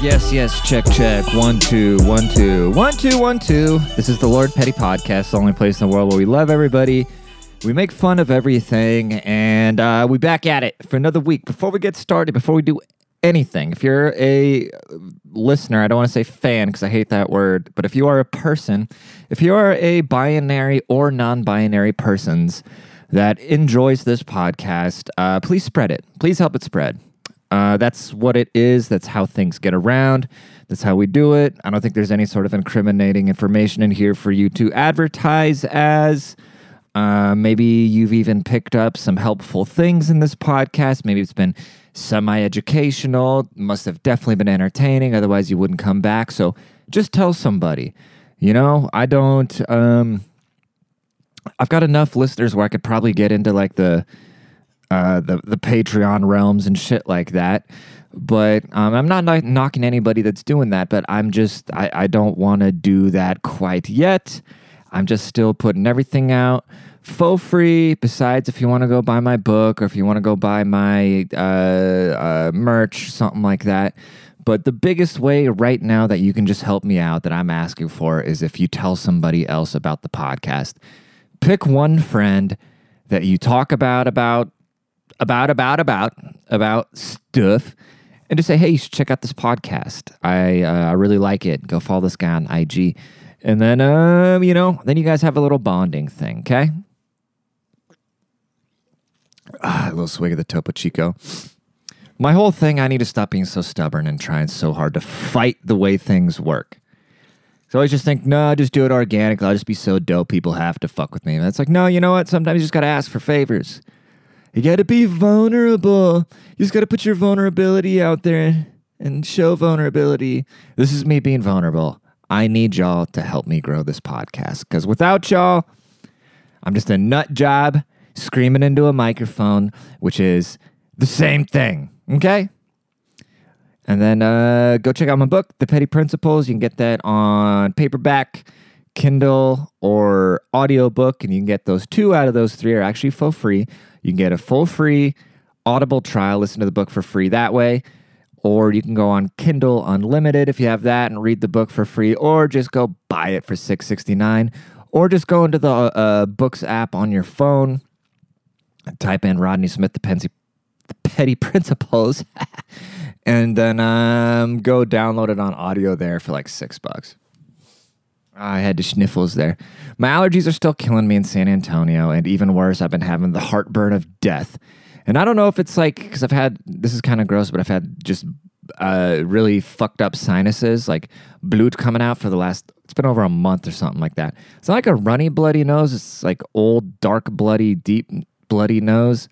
Yes, yes, check, check. One, two, one, two, one, two, one, two. This is the Lord Petty Podcast, the only place in the world where we love everybody, we make fun of everything, and uh, we back at it for another week. Before we get started, before we do anything, if you're a listener, I don't want to say fan because I hate that word, but if you are a person, if you are a binary or non-binary persons that enjoys this podcast, uh, please spread it. Please help it spread. Uh, that's what it is. That's how things get around. That's how we do it. I don't think there's any sort of incriminating information in here for you to advertise as. Uh, maybe you've even picked up some helpful things in this podcast. Maybe it's been semi educational, must have definitely been entertaining. Otherwise, you wouldn't come back. So just tell somebody. You know, I don't. Um, I've got enough listeners where I could probably get into like the uh, the the Patreon realms and shit like that. But um, I'm not kn- knocking anybody that's doing that. But I'm just I, I don't want to do that quite yet. I'm just still putting everything out for free. Besides, if you want to go buy my book or if you want to go buy my uh, uh, merch, something like that. But the biggest way right now that you can just help me out that I'm asking for is if you tell somebody else about the podcast. Pick one friend that you talk about about about about about about stuff and just say hey you should check out this podcast i uh, i really like it go follow this guy on ig and then um you know then you guys have a little bonding thing okay ah, a little swig of the topo chico my whole thing i need to stop being so stubborn and trying so hard to fight the way things work so I always just think, no, just do it organically. I'll just be so dope. People have to fuck with me. And it's like, no, you know what? Sometimes you just got to ask for favors. You got to be vulnerable. You just got to put your vulnerability out there and show vulnerability. This is me being vulnerable. I need y'all to help me grow this podcast because without y'all, I'm just a nut job screaming into a microphone, which is the same thing. Okay? And then uh, go check out my book, The Petty Principles. You can get that on paperback, Kindle, or audiobook. And you can get those two out of those three are actually for free. You can get a full free Audible trial, listen to the book for free that way. Or you can go on Kindle Unlimited if you have that and read the book for free, or just go buy it for six sixty nine, or just go into the uh, books app on your phone, type in Rodney Smith, the, Pensy, the Petty Principles, and then um, go download it on audio there for like six bucks. I had the sniffles there. My allergies are still killing me in San Antonio, and even worse, I've been having the heartburn of death. And I don't know if it's like because I've had this is kind of gross, but I've had just uh, really fucked up sinuses, like blood coming out for the last. It's been over a month or something like that. It's not like a runny bloody nose. It's like old, dark, bloody, deep, bloody nose.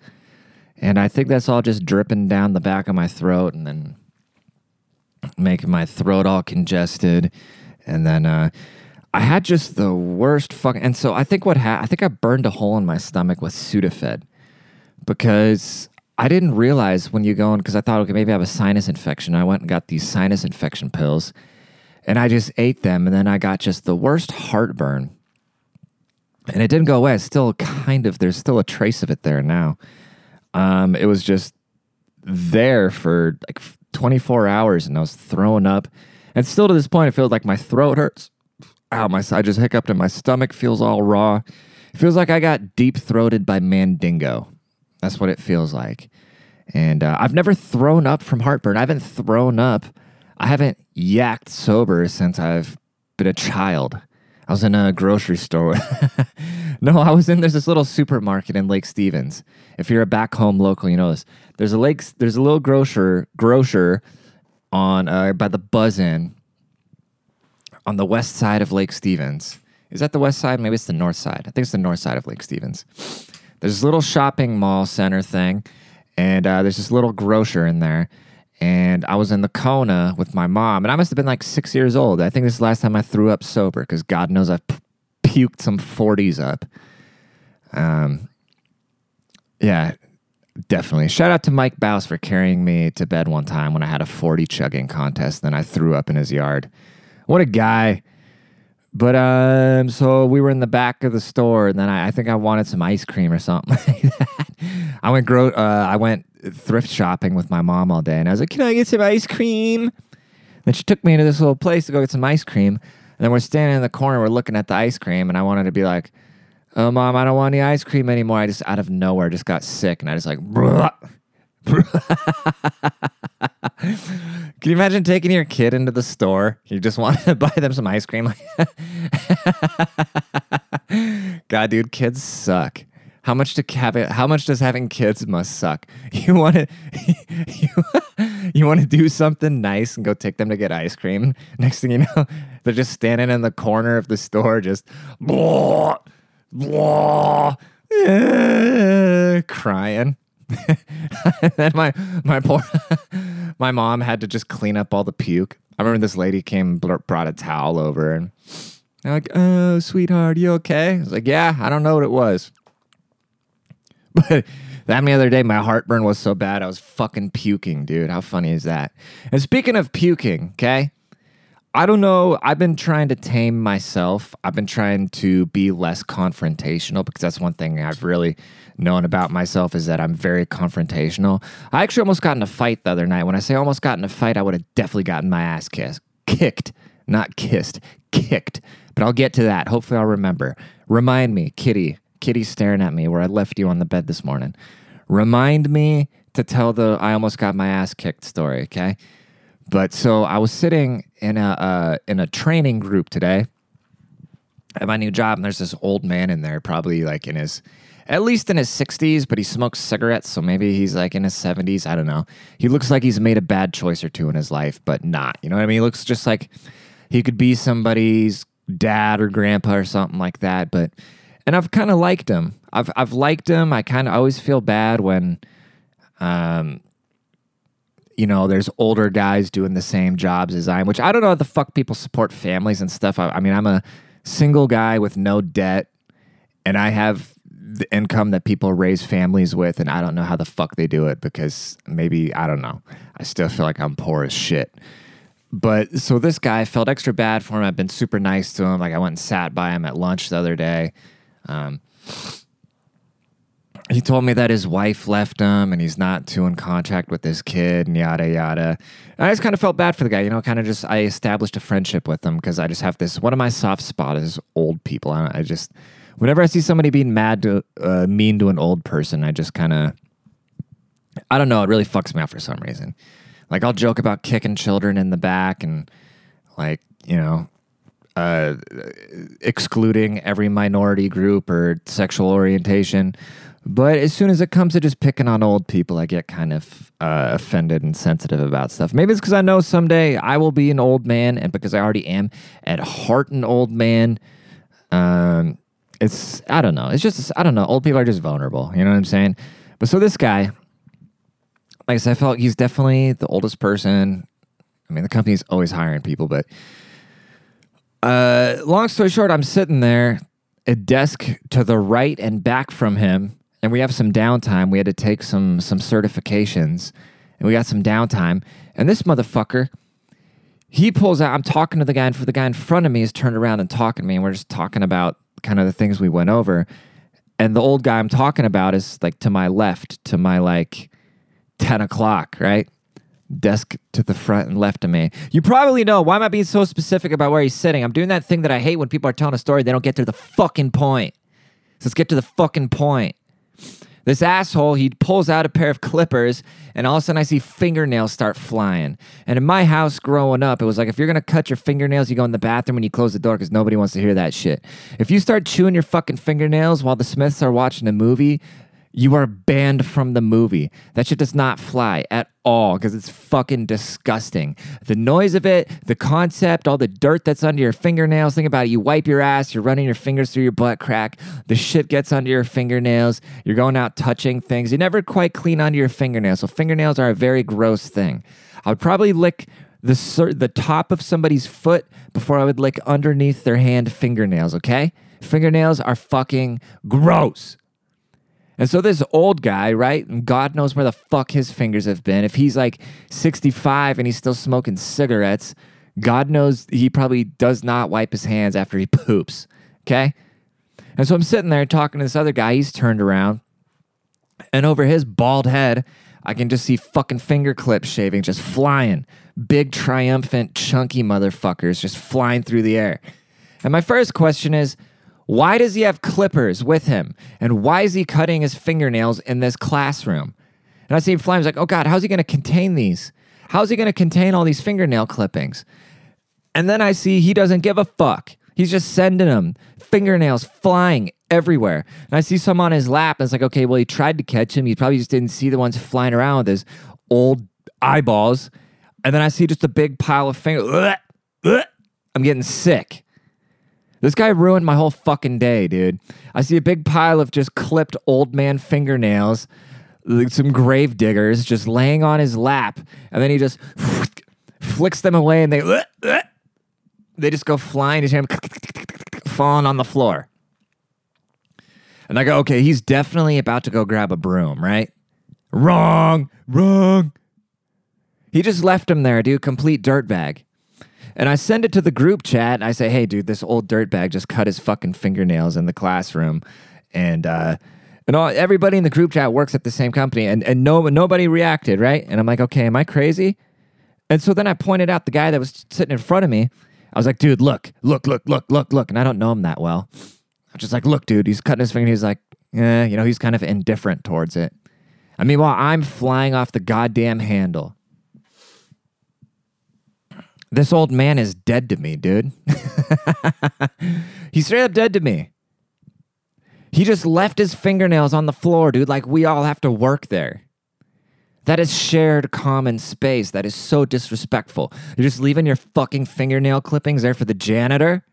And I think that's all just dripping down the back of my throat and then making my throat all congested. And then uh, I had just the worst fucking. And so I think what happened, I think I burned a hole in my stomach with Sudafed because I didn't realize when you go in, because I thought, okay, maybe I have a sinus infection. I went and got these sinus infection pills and I just ate them. And then I got just the worst heartburn. And it didn't go away. It's still kind of, there's still a trace of it there now. Um, it was just there for like 24 hours and I was throwing up. And still to this point, it feels like my throat hurts. Ow, my, I just hiccuped and my stomach feels all raw. It feels like I got deep throated by Mandingo. That's what it feels like. And uh, I've never thrown up from heartburn. I haven't thrown up. I haven't yacked sober since I've been a child. I was in a grocery store. no, I was in. There's this little supermarket in Lake Stevens. If you're a back home local, you know this. There's a lake. There's a little grocer grocer on uh, by the Buzz Inn on the west side of Lake Stevens. Is that the west side? Maybe it's the north side. I think it's the north side of Lake Stevens. There's this little shopping mall center thing, and uh, there's this little grocer in there. And I was in the Kona with my mom, and I must have been like six years old. I think this is the last time I threw up sober because God knows I've puked some 40s up. Um, yeah, definitely. Shout out to Mike Bouse for carrying me to bed one time when I had a 40 chugging contest. Then I threw up in his yard. What a guy. But um, so we were in the back of the store, and then I, I think I wanted some ice cream or something like that. I went gro- uh, I went thrift shopping with my mom all day, and I was like, "Can I get some ice cream?" Then she took me into this little place to go get some ice cream, and then we're standing in the corner, we're looking at the ice cream, and I wanted to be like, "Oh, mom, I don't want any ice cream anymore." I just out of nowhere just got sick, and I just like. Bruh. Can you imagine taking your kid into the store? You just want to buy them some ice cream. God, dude, kids suck. How much to have it, How much does having kids must suck? You want to you, you want to do something nice and go take them to get ice cream. Next thing you know, they're just standing in the corner of the store, just blah, blah, eh, crying. then my my poor my mom had to just clean up all the puke. I remember this lady came brought a towel over and I'm like, "Oh, sweetheart, you okay?" I was like, "Yeah, I don't know what it was." But that the other day, my heartburn was so bad, I was fucking puking, dude. How funny is that? And speaking of puking, okay, I don't know. I've been trying to tame myself. I've been trying to be less confrontational because that's one thing I've really known about myself is that I'm very confrontational. I actually almost got in a fight the other night. When I say almost got in a fight, I would have definitely gotten my ass kissed, kicked, not kissed, kicked. But I'll get to that. Hopefully, I'll remember. Remind me, Kitty. Kitty's staring at me where I left you on the bed this morning. Remind me to tell the I almost got my ass kicked story, okay? But so I was sitting in a uh, in a training group today at my new job, and there's this old man in there, probably like in his at least in his 60s, but he smokes cigarettes, so maybe he's like in his 70s. I don't know. He looks like he's made a bad choice or two in his life, but not. You know what I mean? He looks just like he could be somebody's dad or grandpa or something like that. But and I've kind of liked him. I've I've liked him. I kind of always feel bad when, um, you know, there's older guys doing the same jobs as I am, which I don't know how the fuck people support families and stuff. I, I mean, I'm a single guy with no debt, and I have the income that people raise families with, and I don't know how the fuck they do it because maybe I don't know. I still feel like I'm poor as shit. But so this guy felt extra bad for him. I've been super nice to him. Like I went and sat by him at lunch the other day. Um, he told me that his wife left him and he's not too in contact with his kid and yada yada. And I just kind of felt bad for the guy, you know. Kind of just I established a friendship with him because I just have this. One of my soft spots is old people. I, I just whenever I see somebody being mad to uh, mean to an old person, I just kind of I don't know. It really fucks me up for some reason. Like I'll joke about kicking children in the back and like you know uh, excluding every minority group or sexual orientation. But as soon as it comes to just picking on old people, I get kind of uh, offended and sensitive about stuff. Maybe it's because I know someday I will be an old man, and because I already am at heart an old man. Um, it's I don't know. It's just I don't know. Old people are just vulnerable. You know what I'm saying? But so this guy, like I said, I felt he's definitely the oldest person. I mean, the company's always hiring people, but uh, long story short, I'm sitting there, a desk to the right and back from him, and we have some downtime. We had to take some some certifications, and we got some downtime. And this motherfucker, he pulls out. I'm talking to the guy, and for the guy in front of me is turned around and talking to me, and we're just talking about kind of the things we went over. And the old guy I'm talking about is like to my left, to my like 10 o'clock, right? Desk to the front and left of me. You probably know why am I being so specific about where he's sitting? I'm doing that thing that I hate when people are telling a story, they don't get to the fucking point. So let's get to the fucking point. This asshole, he pulls out a pair of clippers, and all of a sudden I see fingernails start flying. And in my house growing up, it was like if you're gonna cut your fingernails, you go in the bathroom and you close the door because nobody wants to hear that shit. If you start chewing your fucking fingernails while the Smiths are watching a movie, you are banned from the movie. That shit does not fly at all because it's fucking disgusting. The noise of it, the concept, all the dirt that's under your fingernails. Think about it. You wipe your ass, you're running your fingers through your butt crack. The shit gets under your fingernails. You're going out touching things. You never quite clean under your fingernails. So fingernails are a very gross thing. I would probably lick the the top of somebody's foot before I would lick underneath their hand fingernails, okay? Fingernails are fucking gross. And so this old guy, right? And God knows where the fuck his fingers have been. If he's like 65 and he's still smoking cigarettes, God knows he probably does not wipe his hands after he poops. Okay. And so I'm sitting there talking to this other guy. He's turned around, and over his bald head, I can just see fucking finger clips shaving just flying. Big, triumphant, chunky motherfuckers just flying through the air. And my first question is why does he have clippers with him? And why is he cutting his fingernails in this classroom? And I see was like, oh God, how's he going to contain these? How's he going to contain all these fingernail clippings? And then I see he doesn't give a fuck. He's just sending them fingernails flying everywhere. And I see some on his lap. And it's like, okay, well, he tried to catch him. He probably just didn't see the ones flying around with his old eyeballs. And then I see just a big pile of fingers. I'm getting sick. This guy ruined my whole fucking day, dude. I see a big pile of just clipped old man fingernails, some grave diggers just laying on his lap. And then he just flicks them away and they they just go flying to him, falling on the floor. And I go, okay, he's definitely about to go grab a broom, right? Wrong, wrong. He just left him there, dude, complete dirtbag. And I send it to the group chat. And I say, hey, dude, this old dirtbag just cut his fucking fingernails in the classroom. And, uh, and all, everybody in the group chat works at the same company, and, and no, nobody reacted, right? And I'm like, okay, am I crazy? And so then I pointed out the guy that was sitting in front of me. I was like, dude, look, look, look, look, look, look. And I don't know him that well. I'm just like, look, dude, he's cutting his finger. He's like, yeah, you know, he's kind of indifferent towards it. I mean, while I'm flying off the goddamn handle, this old man is dead to me, dude. he's straight up dead to me. He just left his fingernails on the floor, dude, like we all have to work there. That is shared common space. That is so disrespectful. You're just leaving your fucking fingernail clippings there for the janitor.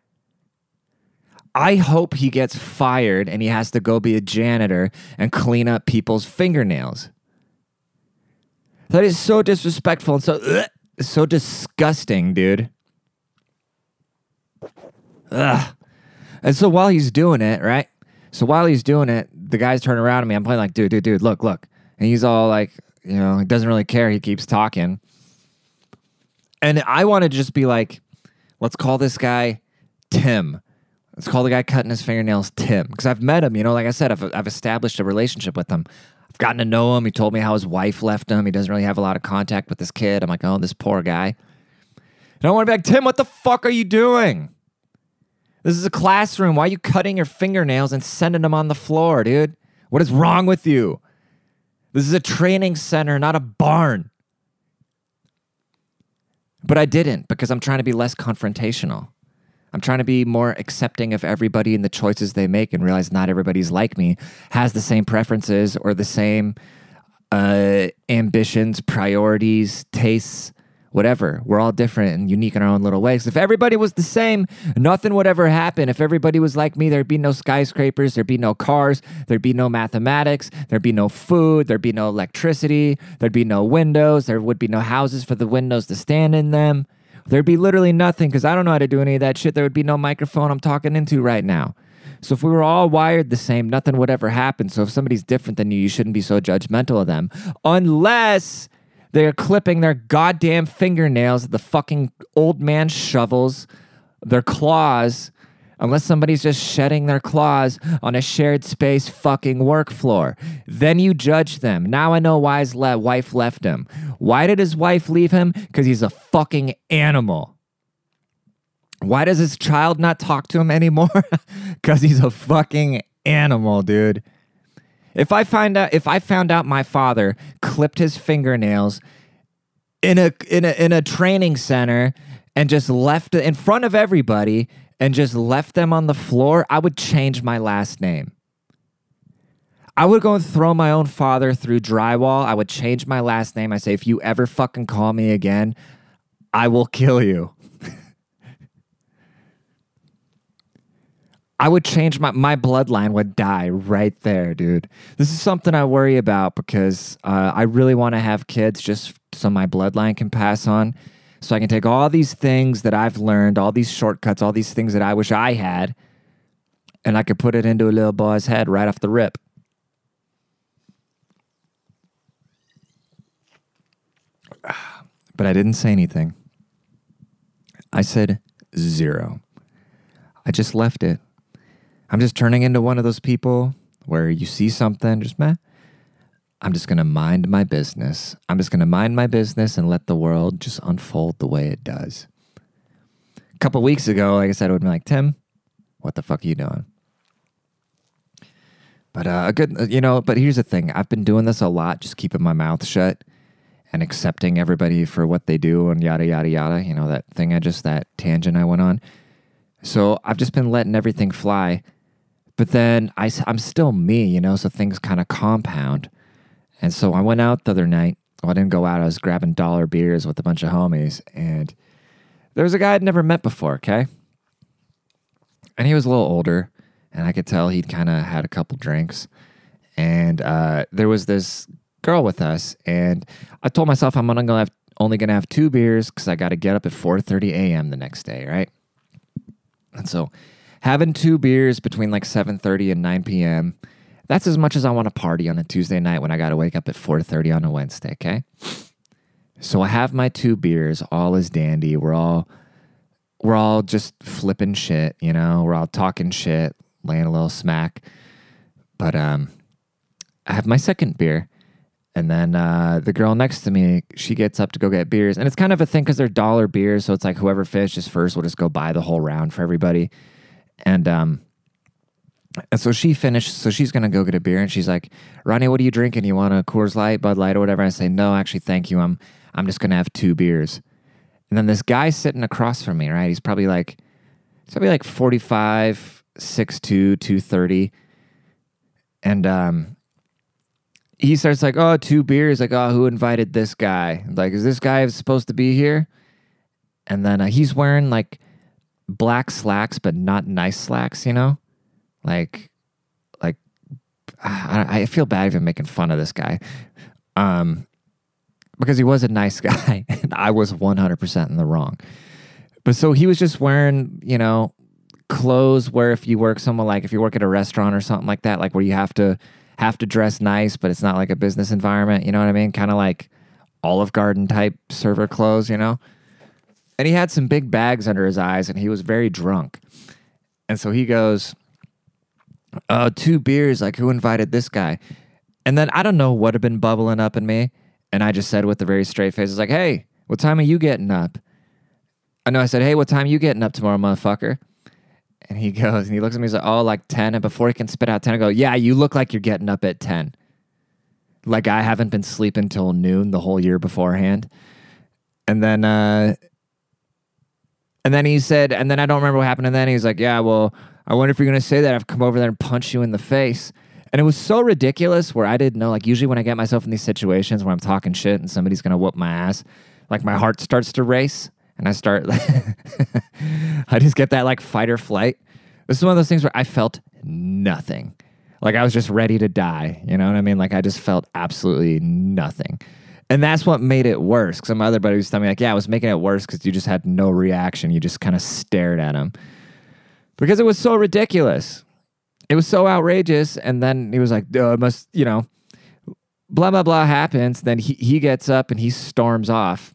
I hope he gets fired and he has to go be a janitor and clean up people's fingernails. That is so disrespectful and so ugh, so disgusting, dude. Ugh. And so while he's doing it, right? So while he's doing it, the guys turn around at me. I'm playing like, dude, dude, dude, look, look. And he's all like, you know, he doesn't really care. He keeps talking. And I want to just be like, let's call this guy Tim. Let's call the guy cutting his fingernails Tim. Because I've met him, you know, like I said, I've, I've established a relationship with him. I've gotten to know him. He told me how his wife left him. He doesn't really have a lot of contact with this kid. I'm like, oh, this poor guy. And I want to be like, Tim, what the fuck are you doing? This is a classroom. Why are you cutting your fingernails and sending them on the floor, dude? What is wrong with you? This is a training center, not a barn. But I didn't because I'm trying to be less confrontational. I'm trying to be more accepting of everybody and the choices they make and realize not everybody's like me, has the same preferences or the same uh, ambitions, priorities, tastes, whatever. We're all different and unique in our own little ways. If everybody was the same, nothing would ever happen. If everybody was like me, there'd be no skyscrapers, there'd be no cars, there'd be no mathematics, there'd be no food, there'd be no electricity, there'd be no windows, there would be no houses for the windows to stand in them. There'd be literally nothing because I don't know how to do any of that shit. There would be no microphone I'm talking into right now. So if we were all wired the same, nothing would ever happen. So if somebody's different than you, you shouldn't be so judgmental of them. Unless they're clipping their goddamn fingernails, at the fucking old man shovels, their claws, unless somebody's just shedding their claws on a shared space fucking work floor. Then you judge them. Now I know why his le- wife left him. Why did his wife leave him? Because he's a fucking animal. Why does his child not talk to him anymore? Because he's a fucking animal, dude. If I find out if I found out my father clipped his fingernails in a in a in a training center and just left in front of everybody and just left them on the floor, I would change my last name. I would go and throw my own father through drywall. I would change my last name. I say, if you ever fucking call me again, I will kill you. I would change my my bloodline would die right there, dude. This is something I worry about because uh, I really want to have kids just so my bloodline can pass on, so I can take all these things that I've learned, all these shortcuts, all these things that I wish I had, and I could put it into a little boy's head right off the rip. But I didn't say anything. I said zero. I just left it. I'm just turning into one of those people where you see something, just meh. I'm just going to mind my business. I'm just going to mind my business and let the world just unfold the way it does. A couple weeks ago, like I said, I would be like, Tim, what the fuck are you doing? But uh, a good, you know, but here's the thing I've been doing this a lot, just keeping my mouth shut and accepting everybody for what they do and yada, yada, yada. You know, that thing I just, that tangent I went on. So I've just been letting everything fly. But then I, I'm still me, you know, so things kind of compound. And so I went out the other night. Well, I didn't go out. I was grabbing dollar beers with a bunch of homies. And there was a guy I'd never met before, okay? And he was a little older. And I could tell he'd kind of had a couple drinks. And uh, there was this girl with us. And I told myself I'm gonna have, only going to have two beers because I got to get up at 4.30 a.m. the next day, right? And so having two beers between like 7.30 and 9 p.m., that's as much as I want to party on a Tuesday night when I got to wake up at 4.30 on a Wednesday, okay? So I have my two beers, all is dandy. We're all we're all just flipping shit, you know. We're all talking shit, laying a little smack. But um, I have my second beer, and then uh, the girl next to me, she gets up to go get beers, and it's kind of a thing because they're dollar beers, so it's like whoever finishes first will just go buy the whole round for everybody. And um, and so she finished, so she's gonna go get a beer, and she's like, "Ronnie, what are you drinking? You want a Coors Light, Bud Light, or whatever?" I say, "No, actually, thank you. I'm I'm just gonna have two beers." And then this guy sitting across from me, right? He's probably like, he's probably like 45, 6'2", 230. And um, he starts like, oh, two beers. Like, oh, who invited this guy? Like, is this guy supposed to be here? And then uh, he's wearing like black slacks, but not nice slacks, you know? Like, like, I, I feel bad even making fun of this guy. Um, because he was a nice guy and I was 100% in the wrong. But so he was just wearing, you know, clothes where if you work somewhere like if you work at a restaurant or something like that, like where you have to have to dress nice, but it's not like a business environment, you know what I mean? Kind of like Olive Garden type server clothes, you know? And he had some big bags under his eyes and he was very drunk. And so he goes, uh, two beers, like who invited this guy? And then I don't know what had been bubbling up in me. And I just said with a very straight face, I was like, hey, what time are you getting up? I know I said, hey, what time are you getting up tomorrow, motherfucker? And he goes, and he looks at me, he's like, oh, like 10. And before he can spit out 10, I go, yeah, you look like you're getting up at 10. Like I haven't been sleeping till noon the whole year beforehand. And then, uh, and then he said, and then I don't remember what happened. And then he's like, yeah, well, I wonder if you're going to say that. I've come over there and punch you in the face. And it was so ridiculous where I didn't know, like, usually when I get myself in these situations where I'm talking shit and somebody's gonna whoop my ass, like, my heart starts to race and I start, I just get that, like, fight or flight. This is one of those things where I felt nothing. Like, I was just ready to die. You know what I mean? Like, I just felt absolutely nothing. And that's what made it worse. Because my other buddy was telling me, like, yeah, I was making it worse because you just had no reaction. You just kind of stared at him because it was so ridiculous it was so outrageous. And then he was like, oh, must, you know, blah, blah, blah happens. Then he, he gets up and he storms off.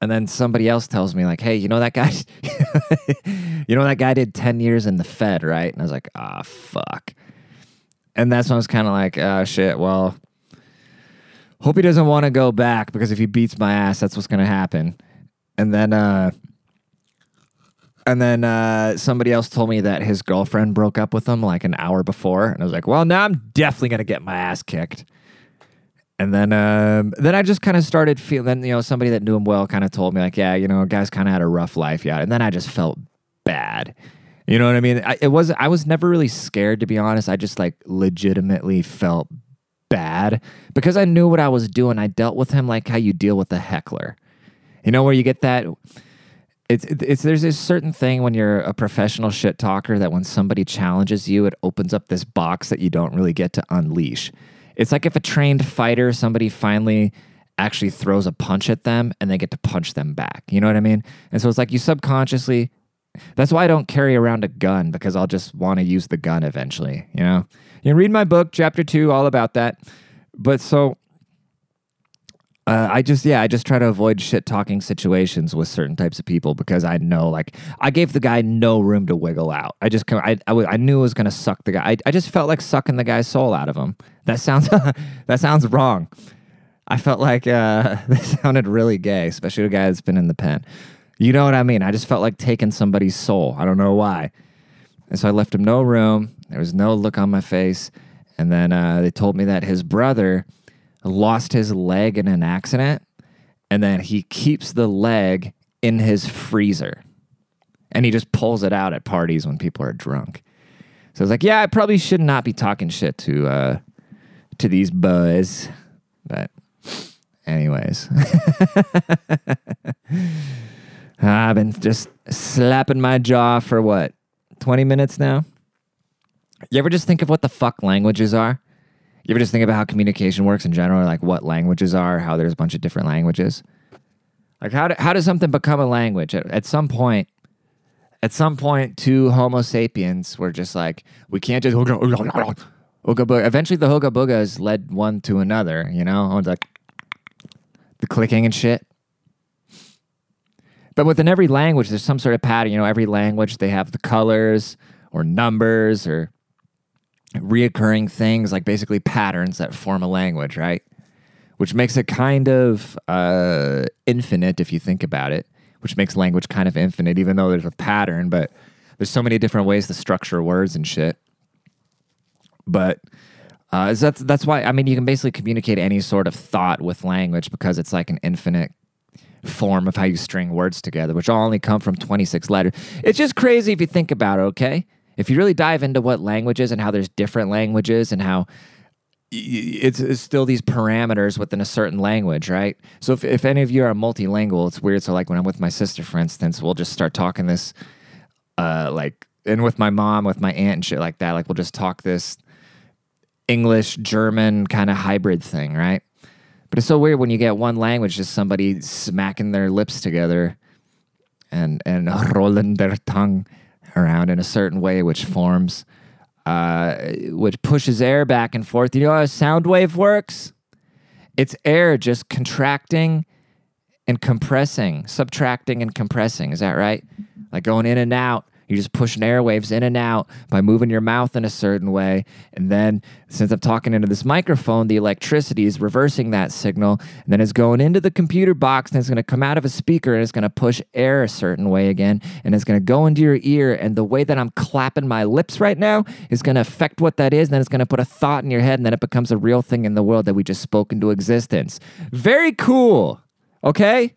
And then somebody else tells me, like, hey, you know that guy? you know that guy did 10 years in the Fed, right? And I was like, ah, oh, fuck. And that's when I was kind of like, oh, shit, well, hope he doesn't want to go back because if he beats my ass, that's what's going to happen. And then, uh, and then uh, somebody else told me that his girlfriend broke up with him like an hour before, and I was like, "Well, now I'm definitely gonna get my ass kicked." And then, um, then I just kind of started feeling. Then you know, somebody that knew him well kind of told me like, "Yeah, you know, guy's kind of had a rough life, yeah." And then I just felt bad. You know what I mean? I, it was. I was never really scared to be honest. I just like legitimately felt bad because I knew what I was doing. I dealt with him like how you deal with a heckler. You know, where you get that it's it's there's this certain thing when you're a professional shit talker that when somebody challenges you, it opens up this box that you don't really get to unleash. It's like if a trained fighter, somebody finally actually throws a punch at them and they get to punch them back. You know what I mean? And so it's like you subconsciously that's why I don't carry around a gun because I'll just want to use the gun eventually, you know? You can read my book, chapter two, all about that. But so uh, I just yeah, I just try to avoid shit talking situations with certain types of people because I know like I gave the guy no room to wiggle out. I just I I, I knew it was gonna suck the guy. I, I just felt like sucking the guy's soul out of him. That sounds that sounds wrong. I felt like uh, this sounded really gay, especially a guy that's been in the pen. You know what I mean? I just felt like taking somebody's soul. I don't know why. And so I left him no room. There was no look on my face. And then uh, they told me that his brother lost his leg in an accident, and then he keeps the leg in his freezer. And he just pulls it out at parties when people are drunk. So I was like, yeah, I probably should not be talking shit to uh, to these boys. But anyways. I've been just slapping my jaw for what? 20 minutes now? You ever just think of what the fuck languages are? You ever just think about how communication works in general, like what languages are, how there's a bunch of different languages? Like how, do, how does something become a language? At, at some point, at some point, two Homo sapiens were just like, we can't just ooga booga. Eventually, the hooga boogas led one to another. You know, like the clicking and shit. But within every language, there's some sort of pattern. You know, every language they have the colors or numbers or reoccurring things, like basically patterns that form a language, right? Which makes it kind of uh, infinite if you think about it, which makes language kind of infinite, even though there's a pattern, but there's so many different ways to structure words and shit. But uh, that's that's why I mean you can basically communicate any sort of thought with language because it's like an infinite form of how you string words together, which all only come from 26 letters. It's just crazy if you think about it, okay? If you really dive into what languages and how there's different languages and how it's, it's still these parameters within a certain language, right? So if, if any of you are multilingual, it's weird. So like when I'm with my sister, for instance, we'll just start talking this, uh, like, and with my mom, with my aunt and shit like that, like we'll just talk this English, German kind of hybrid thing, right? But it's so weird when you get one language, just somebody smacking their lips together and and rolling their tongue around in a certain way, which forms, uh, which pushes air back and forth. You know how a sound wave works? It's air just contracting and compressing, subtracting and compressing. Is that right? Like going in and out you're just pushing airwaves in and out by moving your mouth in a certain way. And then, since I'm talking into this microphone, the electricity is reversing that signal. And then it's going into the computer box and it's going to come out of a speaker and it's going to push air a certain way again. And it's going to go into your ear. And the way that I'm clapping my lips right now is going to affect what that is. And then it's going to put a thought in your head. And then it becomes a real thing in the world that we just spoke into existence. Very cool. Okay?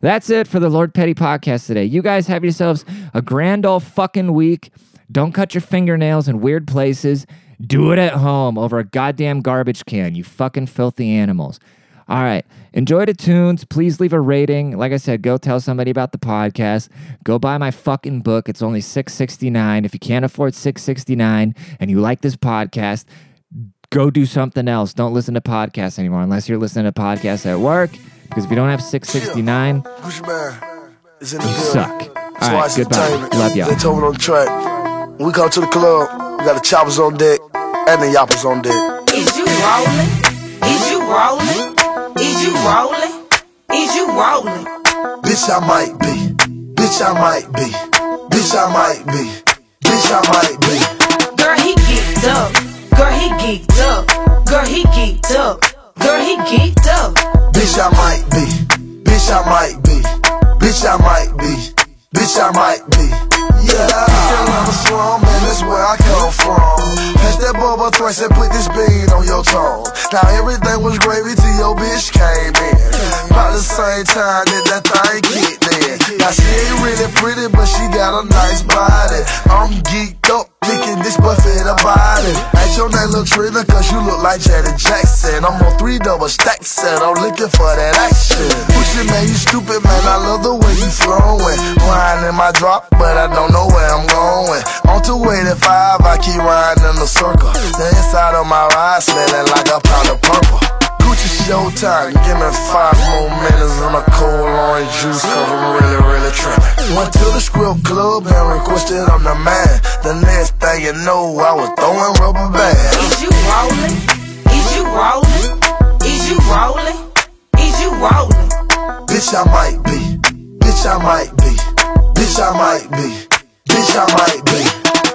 That's it for the Lord Petty podcast today. You guys have yourselves a grand old fucking week. Don't cut your fingernails in weird places. Do it at home over a goddamn garbage can, you fucking filthy animals. All right. Enjoy the tunes. Please leave a rating. Like I said, go tell somebody about the podcast. Go buy my fucking book. It's only six sixty nine. If you can't afford six sixty nine and you like this podcast, go do something else. Don't listen to podcasts anymore unless you're listening to podcasts at work. Because if you don't have 669, you suck. All right, goodbye. Love y'all. Zaytoven on track. When we come to the club, we got the choppers on deck and the yappers on deck. Is you rolling? Is you rolling? Is you rolling? Is you rolling? Bitch, I might be. Bitch, I might be. Bitch, I might be. Bitch, I might be. Girl, he geeked up. Girl, he geeked up. Girl, he geeked up. Girl, he geeked up. Bitch, I might be. Bitch, I might be. Bitch, I might be. Bitch, I might be. Yeah. I'm a slum, man, that's where I come from. Pass that bubble thrice and put this bean on your tongue. Now everything was gravy till your bitch came in. About the same time that that thing kicked in. Now she ain't really pretty, but she got a nice body. I'm geeked up Thinking this buffet it. Ain't your name look Trina, cause you look like Janet Jackson. I'm on three double stacks and I'm looking for that action. Push it, man, you stupid, man. I love the way you flowing. Riding in my drop, but I don't know where I'm going. On 285, I keep riding in the circle. The inside of my ride smelling like a pound of purple Gucci Showtime, give me five more minutes of my cold orange juice, cause I'm really, really trippin'. Went to the Skrill Club and requested I'm the man. The next thing you know, I was throwing rubber bands. Is you rolling? Is you rolling? Is you rolling? Is you rolling? Bitch, I might be. Bitch, I might be. Bitch, I might be. Bitch, I might be.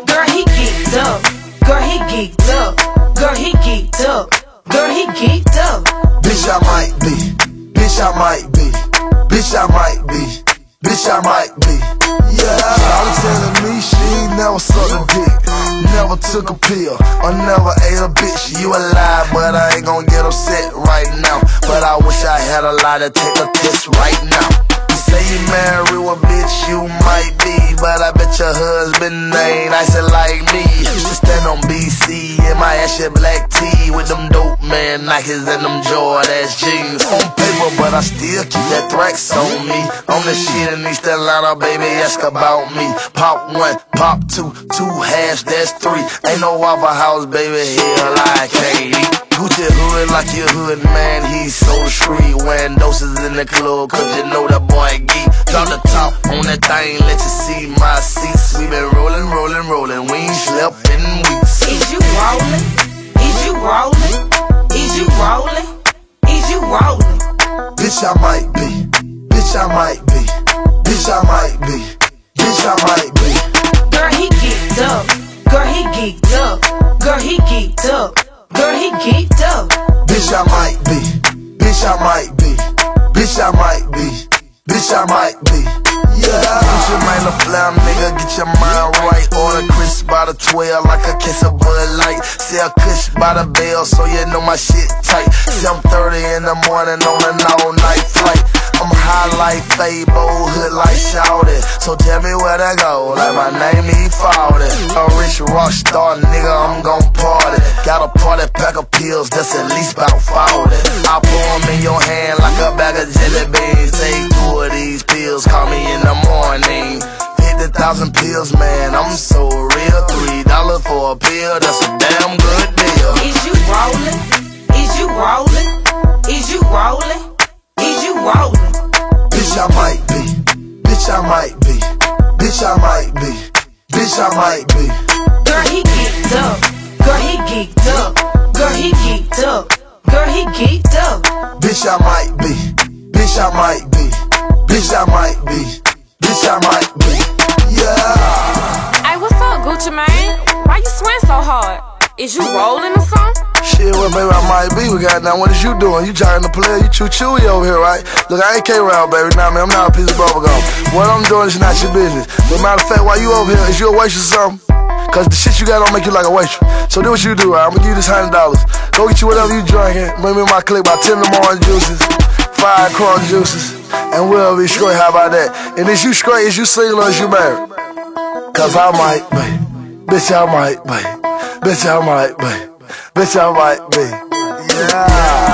Girl, he geeked up. Girl, he geeked up. Girl, he geeked up. Girl, he geeked up. Bitch, I might be. Bitch, I might be. Bitch, I might be. Bitch, I might be. Yeah. Shawty telling me she never sucked a dick. Never took a pill or never ate a bitch. You a lie, but I ain't gon' get upset right now. But I wish I had a lie to take a piss right now. You married a bitch, you might be, but I bet your husband ain't nice like me. To stand on BC in my ass shit black tee with them dope man Nikes and them Jordan ass jeans. On paper, but I still keep that thrax on me. On the shit in East Atlanta, baby, ask about me. Pop one, pop two, two halves, that's three. Ain't no Waffle House, baby, hell I can't eat. Gucci hood like your hood man, he's so street. Wearing doses in the club, cause you know that boy geek. Drop the top on that thing, let you see my seats. We been rolling, rolling, rolling, we ain't slept in weeks. Is you rolling? Is you rolling? Is you rolling? Is you rolling? Bitch, I might be. Bitch, I might be. Bitch, I might be. Bitch, I might be. Might be. Yeah. Get your mind a flam, nigga. Get your mind right. Order Chris by the 12 like a kiss of Bud Light. Sell Kush by the bell, so you know my shit tight. 7:30 in the morning on an all night flight. I'm high like Fable, hood like Shouted. So tell me where to go, like my name E Fawley. A rich rock star, nigga, I'm gon' party. Got a party pack of pills that's at least about 40. I pour 'em in your hand like a bag Got now. What is you doing? You jogging the player? You chew chewy over here, right? Look, I ain't K-Round, baby. Nah, man, I'm not a piece of bubblegum. What I'm doing is not your business. But matter of fact, why you over here? Is you a waitress or something? Cause the shit you got don't make you like a waitress. So do what you do, right? I'm gonna give you this hundred dollars. Go get you whatever you drinking. Bring me my ten of them orange juices, five corn juices, and we'll be straight. How about that? And is you straight? Is you single or is you married? Cause I might be. Bitch, I might be. Bitch, I might be. Bitch, I might be. Yeah.